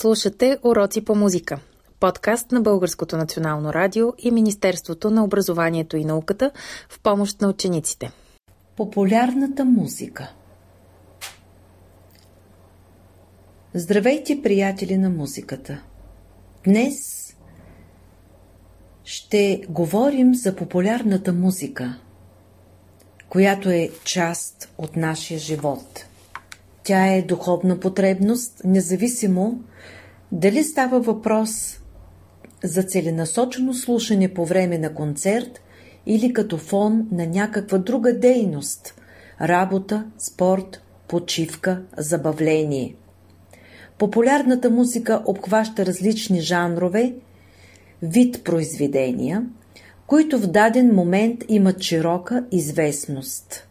Слушате Уроци по музика. Подкаст на Българското национално радио и Министерството на образованието и науката в помощ на учениците. Популярната музика Здравейте, приятели на музиката! Днес ще говорим за популярната музика, която е част от нашия живот. Тя е духовна потребност, независимо дали става въпрос за целенасочено слушане по време на концерт или като фон на някаква друга дейност – работа, спорт, почивка, забавление. Популярната музика обхваща различни жанрове, вид произведения, които в даден момент имат широка известност.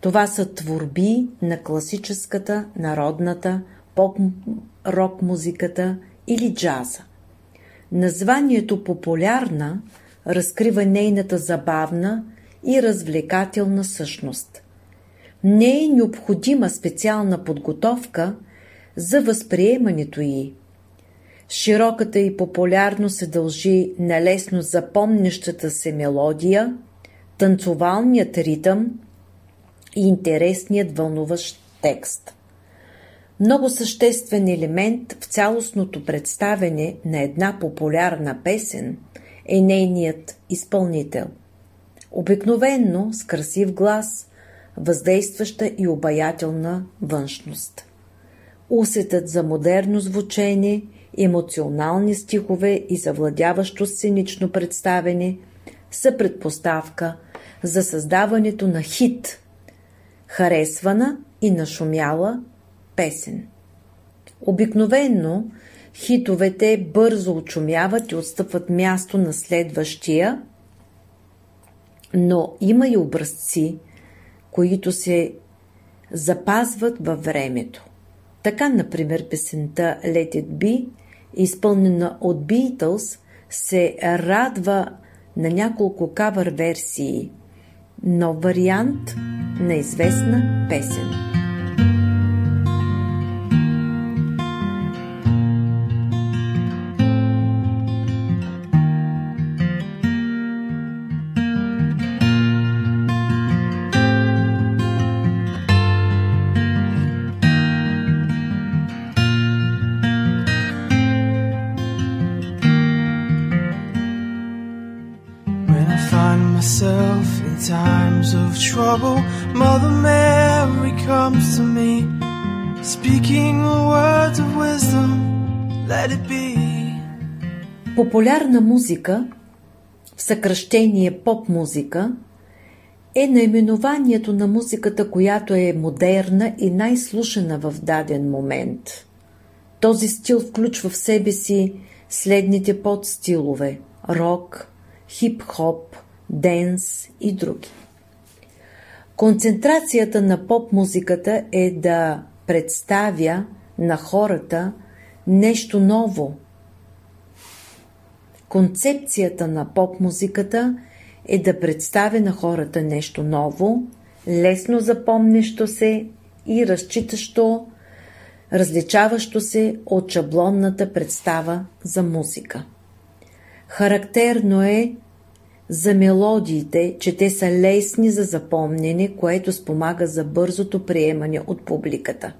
Това са творби на класическата, народната, поп-рок музиката или джаза. Названието популярна разкрива нейната забавна и развлекателна същност. Не е необходима специална подготовка за възприемането й. Широката и популярност се дължи на лесно запомнящата се мелодия, танцовалният ритъм и интересният вълнуващ текст. Много съществен елемент в цялостното представене на една популярна песен е нейният изпълнител. Обикновенно с красив глас, въздействаща и обаятелна външност. Усетът за модерно звучение, емоционални стихове и завладяващо сценично представене са предпоставка за създаването на хит, харесвана и нашумяла песен. Обикновенно хитовете бързо очумяват и отстъпват място на следващия, но има и образци, които се запазват във времето. Така, например, песента Let It Be, изпълнена от Beatles, се радва на няколко кавър версии, нов вариант на известна песен. To me, speaking words of wisdom. Let it be. Популярна музика, в съкръщение поп-музика, е наименованието на музиката, която е модерна и най-слушана в даден момент. Този стил включва в себе си следните подстилове – рок, хип-хоп, денс и други. Концентрацията на поп-музиката е да представя на хората нещо ново. Концепцията на поп-музиката е да представя на хората нещо ново, лесно запомнещо се и разчитащо, различаващо се от шаблонната представа за музика. Характерно е за мелодиите, че те са лесни за запомнене, което спомага за бързото приемане от публиката.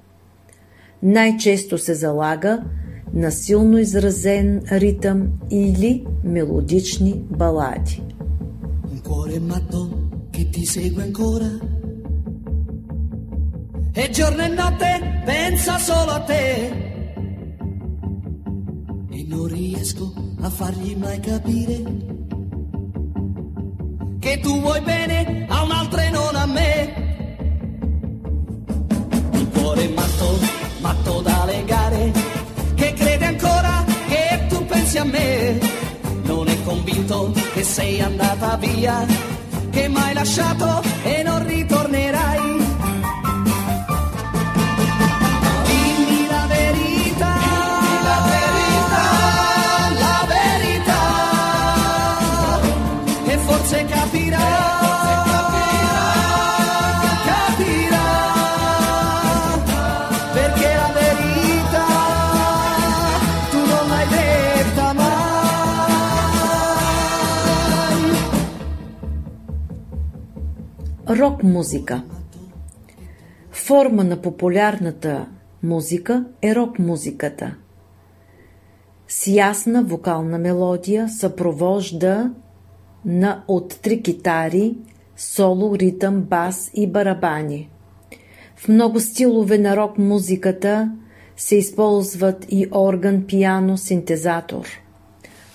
Най-често се залага на силно изразен ритъм или мелодични балади. E giorno e notte pensa solo a te E non riesco a fargli mai capire che tu vuoi bene a un'altra e non a me. Il cuore matto, matto da legare, che crede ancora che tu pensi a me. Non è convinto che sei andata via, che m'hai lasciato e non ritornerai Рок музика Форма на популярната музика е рок музиката. С ясна вокална мелодия съпровожда на от три китари, соло, ритъм, бас и барабани. В много стилове на рок музиката се използват и орган, пиано, синтезатор.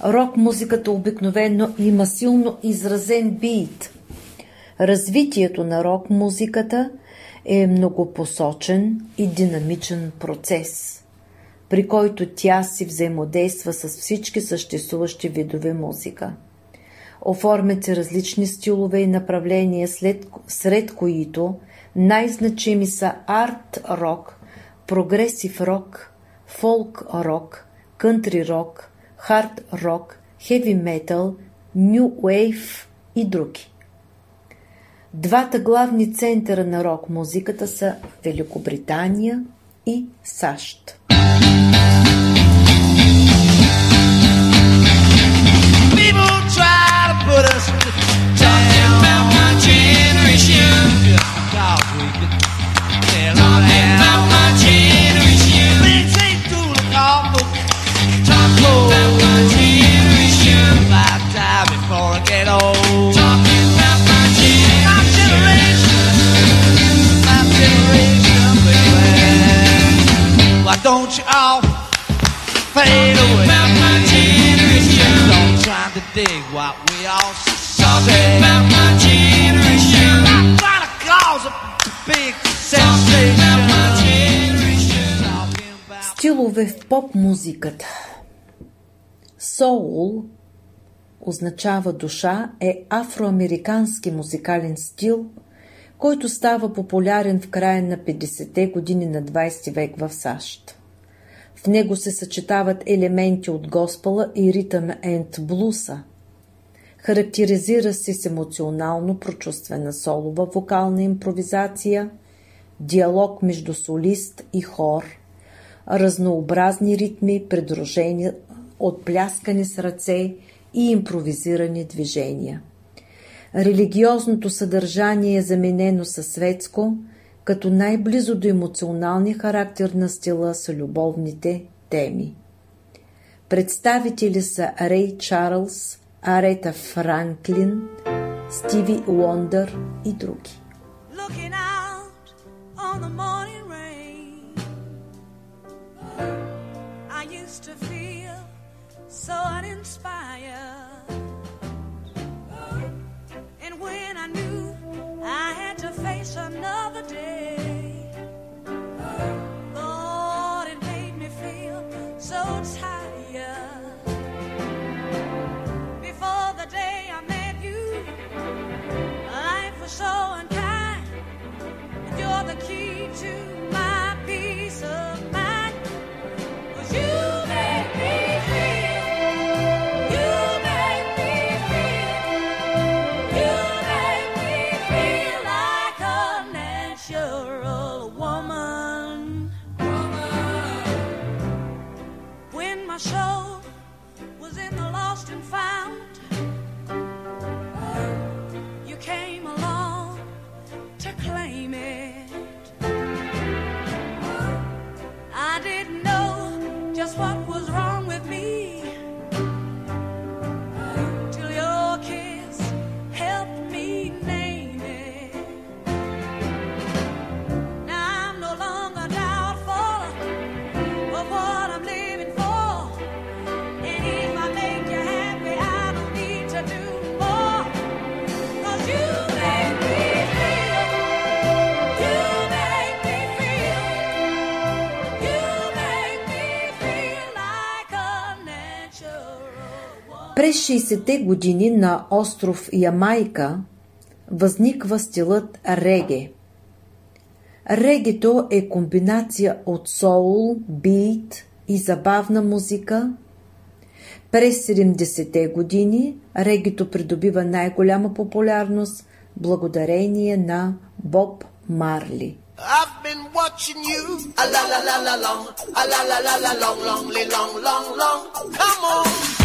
Рок музиката обикновено има силно изразен бит. Развитието на рок музиката е многопосочен и динамичен процес, при който тя си взаимодейства с всички съществуващи видове музика. Оформят се различни стилове и направления, след, сред които най-значими са арт-рок, прогресив-рок, фолк-рок, кънтри-рок, хард-рок, хеви-метал, ню-вейв и други. Двата главни центъра на рок-музиката са Великобритания и САЩ. Dig what we all say. about my generation. I'm trying to cause a big sensation. Стилове в поп-музиката. Соул означава душа е афроамерикански музикален стил, който става популярен в края на 50-те години на 20 век в САЩ. В него се съчетават елементи от госпела и ритъм енд блуса. Характеризира се с емоционално прочувствена солова вокална импровизация, диалог между солист и хор, разнообразни ритми, придружени от пляскане с ръце и импровизирани движения. Религиозното съдържание е заменено със светско – като най-близо до емоционалния характер на стила са любовните теми. Представители са Рей Чарлз, Арета Франклин, Стиви Уондър и други. so uninspired. През 60-те години на остров Ямайка възниква стилът реге. Регето е комбинация от соул, бит и забавна музика. През 70-те години регето придобива най-голяма популярност благодарение на Боб Марли. I've been watching you a la la la la long, a la la la la long, long, long, long, long. Come on.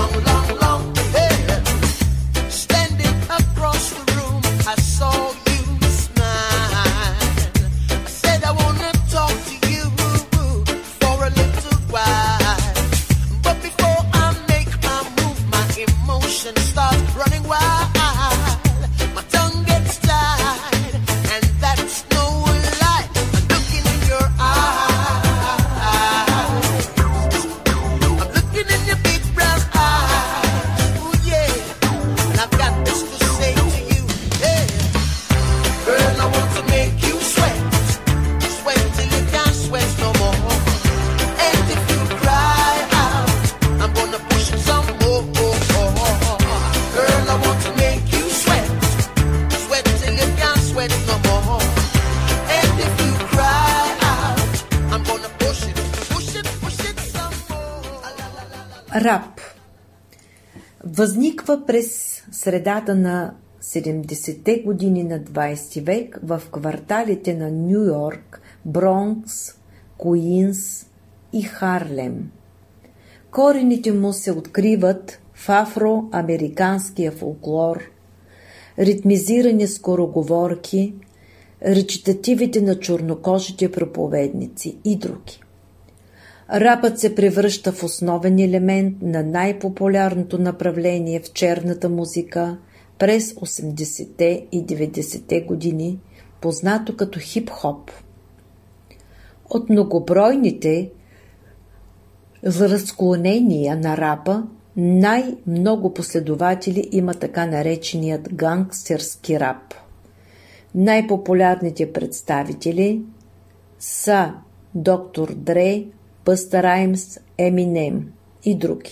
Рап Възниква през средата на 70-те години на 20 век в кварталите на Нью Йорк, Бронкс, Куинс и Харлем. Корените му се откриват в афроамериканския фолклор, ритмизирани скороговорки, речитативите на чернокожите проповедници и други. Рапът се превръща в основен елемент на най-популярното направление в черната музика през 80-те и 90-те години, познато като хип-хоп. От многобройните разклонения на рапа най-много последователи има така нареченият гангстерски рап. Най-популярните представители са Доктор Дре, Бъста Раймс, Еминем и други.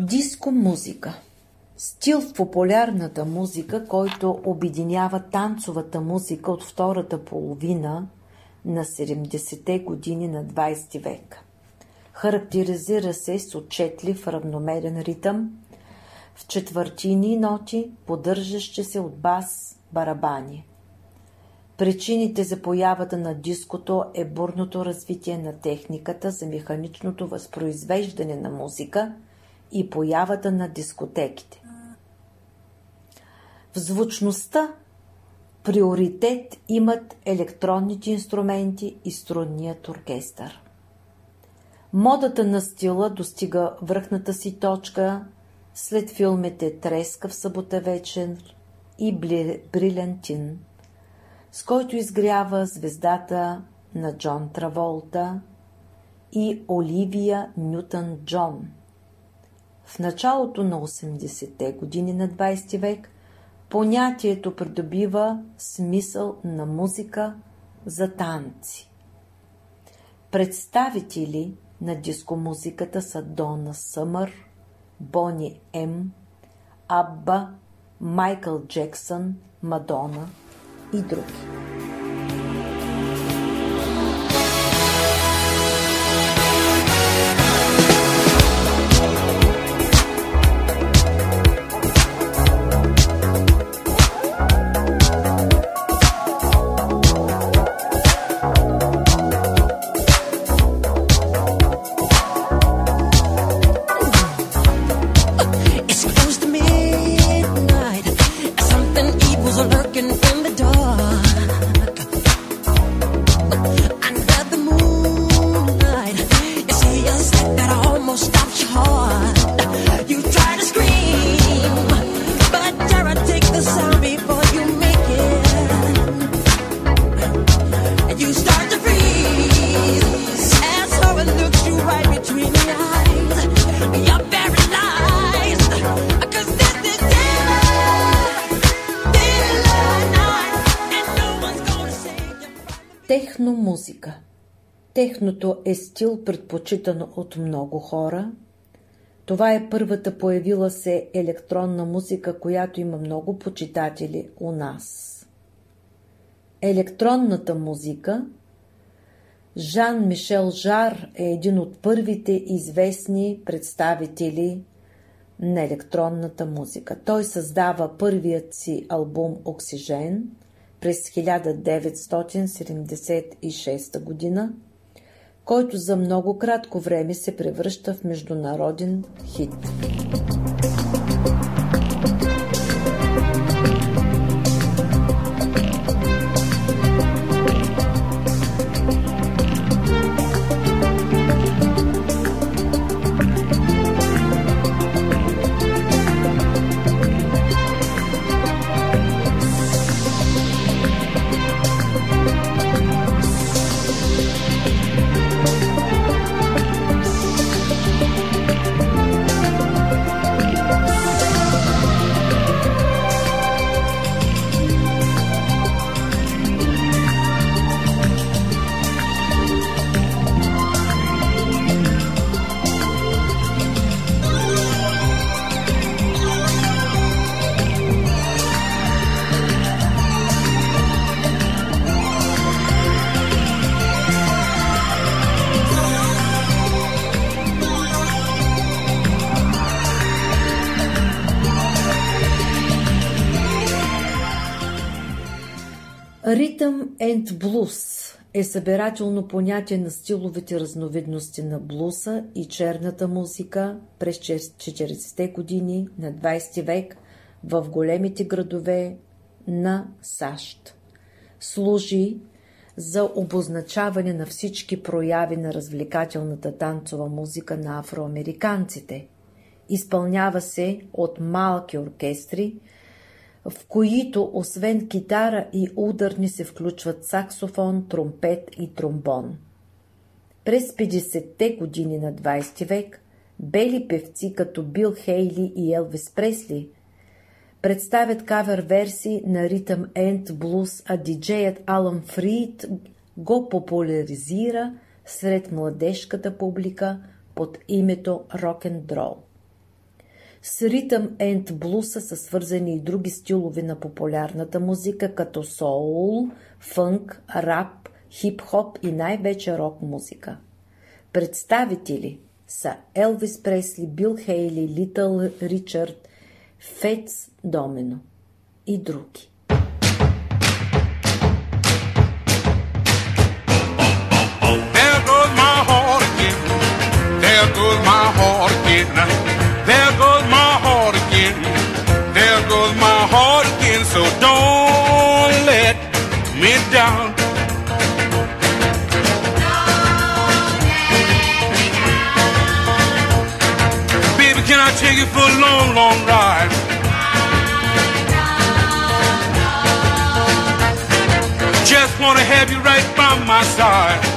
Диско музика Стил в популярната музика, който обединява танцовата музика от втората половина на 70-те години на 20 век. Характеризира се с отчетлив равномерен ритъм, в четвъртини ноти, поддържащи се от бас, барабани. Причините за появата на диското е бурното развитие на техниката за механичното възпроизвеждане на музика и появата на дискотеките. В звучността приоритет имат електронните инструменти и струнният оркестър. Модата на стила достига връхната си точка след филмите Треска в събота вечер и Брилянтин, с който изгрява звездата на Джон Траволта и Оливия Нютън Джон. В началото на 80-те години на 20 век понятието придобива смисъл на музика за танци. Представители на дискомузиката са Дона Съмър, Бони М, Абба, Майкъл Джексън, Мадона и други. Техномузика. Техното е стил предпочитан от много хора. Това е първата появила се електронна музика, която има много почитатели у нас. Електронната музика Жан Мишел Жар е един от първите известни представители на електронната музика. Той създава първият си албум Оксижен през 1976 година, който за много кратко време се превръща в международен хит. Е събирателно понятие на стиловите разновидности на блуса и черната музика през 40-те години на 20 век в големите градове на САЩ. Служи за обозначаване на всички прояви на развлекателната танцова музика на афроамериканците. Изпълнява се от малки оркестри – в които освен китара и ударни се включват саксофон, тромпет и тромбон. През 50-те години на 20 век бели певци като Бил Хейли и Елвис Пресли представят кавер версии на ритъм енд блуз, а диджеят Алън Фрид го популяризира сред младежката публика под името рок-н-дрол. С ритъм енд блуса са свързани и други стилове на популярната музика, като соул, фънк, рап, хип-хоп и най-вече рок музика. Представители са Елвис Пресли, Бил Хейли, Литъл Ричард, Фец Домино и други. There goes my heart again. There goes my heart again. So don't let me down. Baby, can I take you for a long, long ride? Just wanna have you right by my side.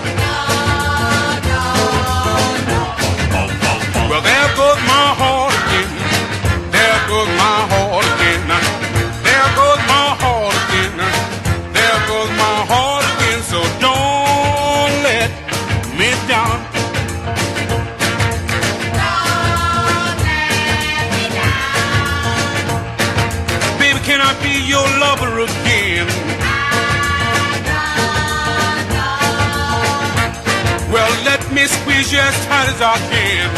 I can.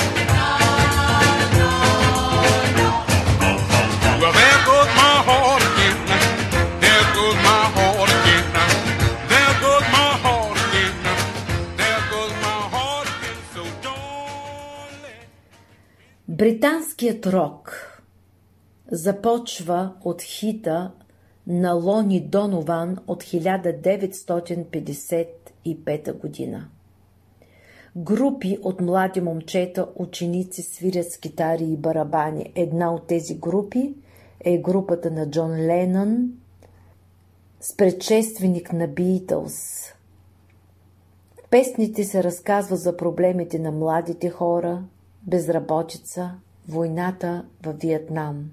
Британският рок започва от хита на Лони Донован от 1955 година. Групи от млади момчета, ученици свирят с китари и барабани. Една от тези групи е групата на Джон Ленън с предшественик на Битълс. Песните се разказва за проблемите на младите хора, безработица, войната във Виетнам.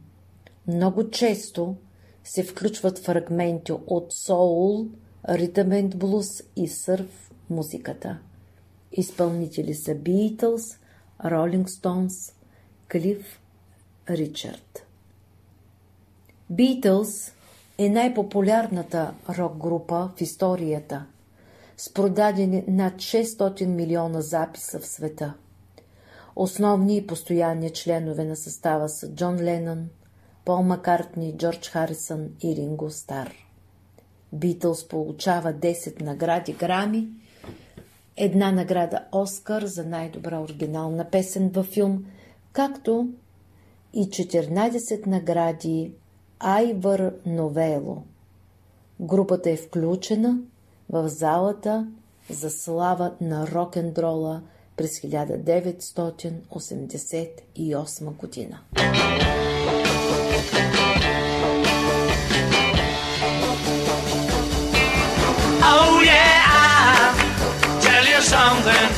Много често се включват фрагменти от соул, ритъм блуз и сърф музиката. Изпълнители са Beatles, Rolling Stones, Клиф Ричард. Beatles е най-популярната рок-група в историята. с продадени над 600 милиона записа в света. Основни и постоянни членове на състава са Джон Ленън, Пол Маккартни, Джордж Харисън и Ринго Стар. Битълс получава 10 награди Грами, една награда Оскар за най-добра оригинална песен във филм, както и 14 награди Айвър Новело. Групата е включена в залата за слава на рок-н-дрола през 1988 година. Oh yeah, something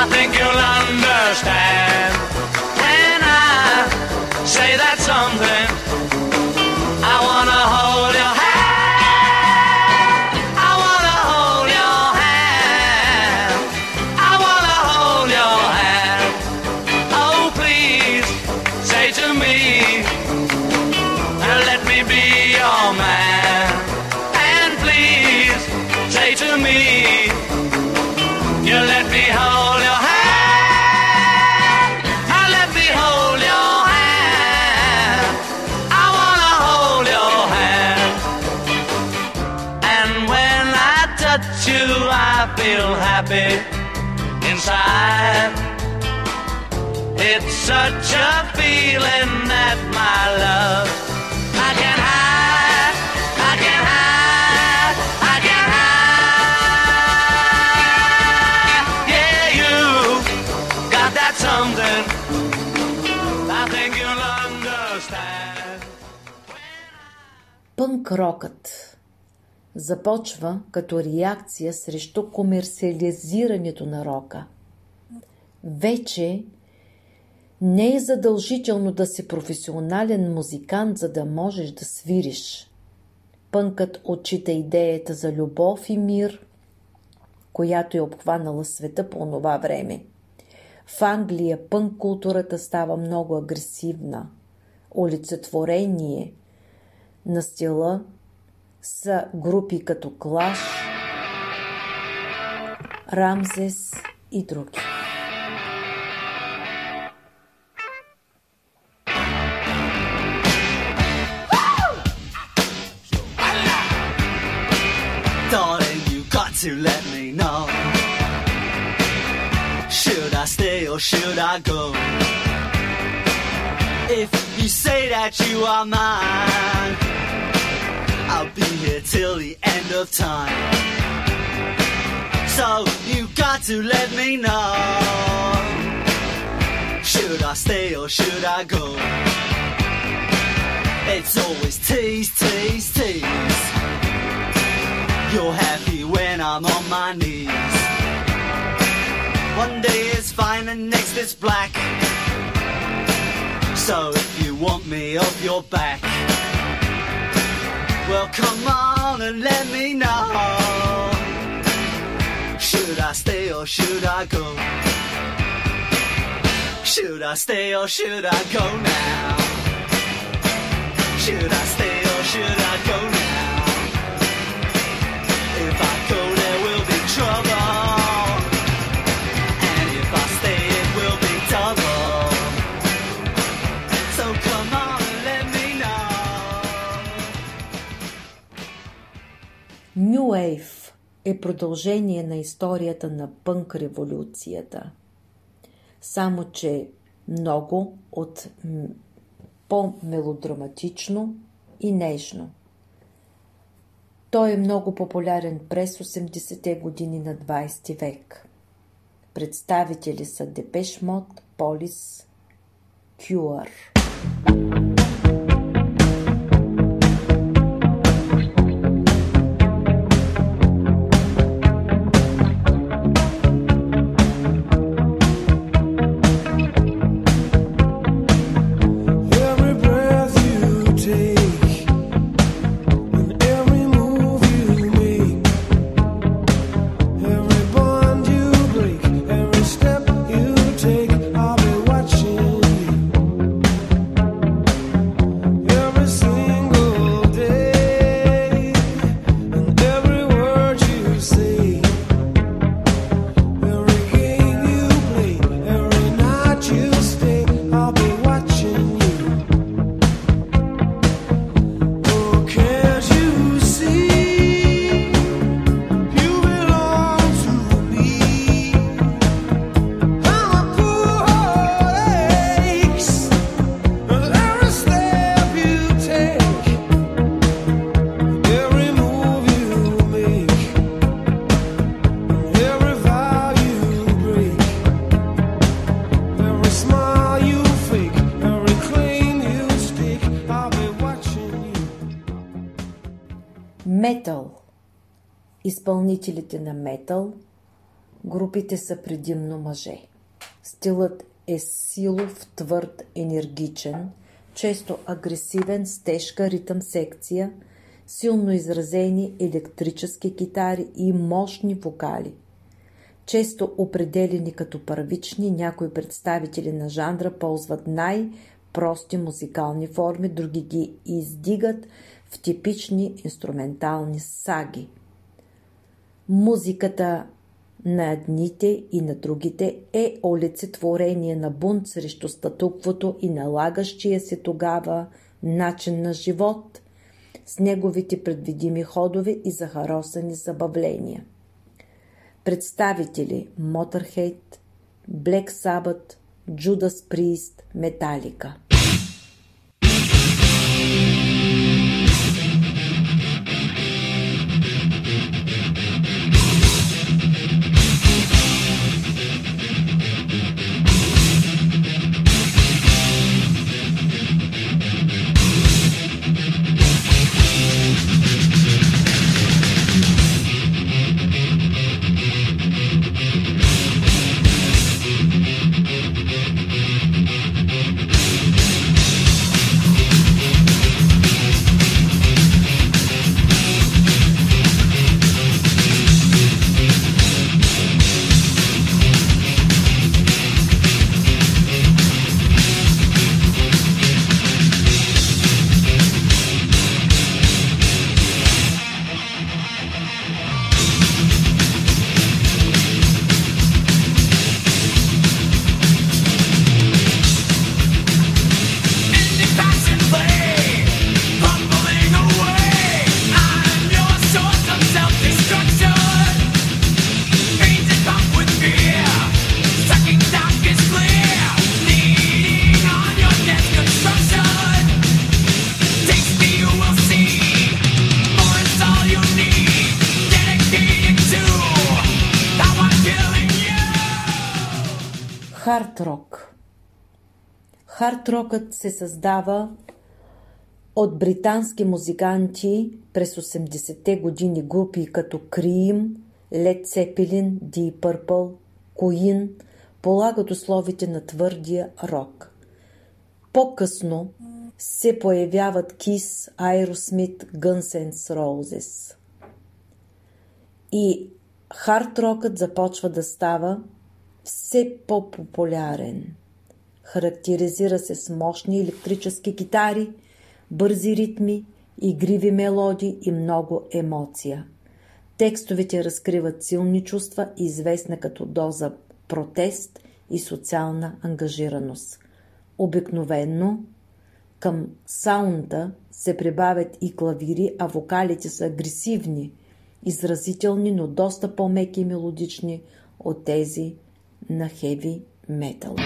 I think you'll understand. When I say that something feel happy inside. It's such a feeling that my love I can hide, I can hide, I can hide. Yeah, you got that something. I think you'll understand. Punk рокът Започва като реакция срещу комерциализирането на рока. Вече не е задължително да си професионален музикант, за да можеш да свириш. Пънкът отчита идеята за любов и мир, която е обхванала света по това време. В Англия пънк културата става много агресивна. Олицетворение на стила са групи като Клаш, Рамзес и други. to let me know. Should I stay or should I go? If you say that you are mine. Be here till the end of time. So you got to let me know. Should I stay or should I go? It's always tease, tease, tease. You're happy when I'm on my knees. One day is fine and next is black. So if you want me off your back. Well, come on and let me know. Should I stay or should I go? Should I stay or should I go now? Should I stay or should I go now? New Wave е продължение на историята на пънк революцията. Само, че много от по-мелодраматично и нежно. Той е много популярен през 80-те години на 20 век. Представители са Депеш Мод, Полис, Кюар. Метал. Изпълнителите на метал. Групите са предимно мъже. Стилът е силов, твърд, енергичен, често агресивен с тежка ритъм секция, силно изразени електрически китари и мощни вокали. Често определени като първични, някои представители на жанра ползват най-прости музикални форми, други ги издигат в типични инструментални саги. Музиката на едните и на другите е олицетворение на бунт срещу статуквото и налагащия се тогава начин на живот с неговите предвидими ходове и захаросани забавления. Представители Motorhead, Black Sabbath, Judas Priest, Metallica – Хард рокът се създава от британски музиканти през 80-те години групи като Cream, Led Zeppelin, Deep Purple, Queen полагат условите на твърдия рок. По-късно се появяват Kiss, Aerosmith, Guns N'. И хард рокът започва да става все по-популярен. Характеризира се с мощни електрически китари, бързи ритми, игриви мелодии и много емоция. Текстовете разкриват силни чувства, известна като доза протест и социална ангажираност. Обикновенно към саунда се прибавят и клавири, а вокалите са агресивни, изразителни, но доста по-меки и мелодични от тези на хеви метал.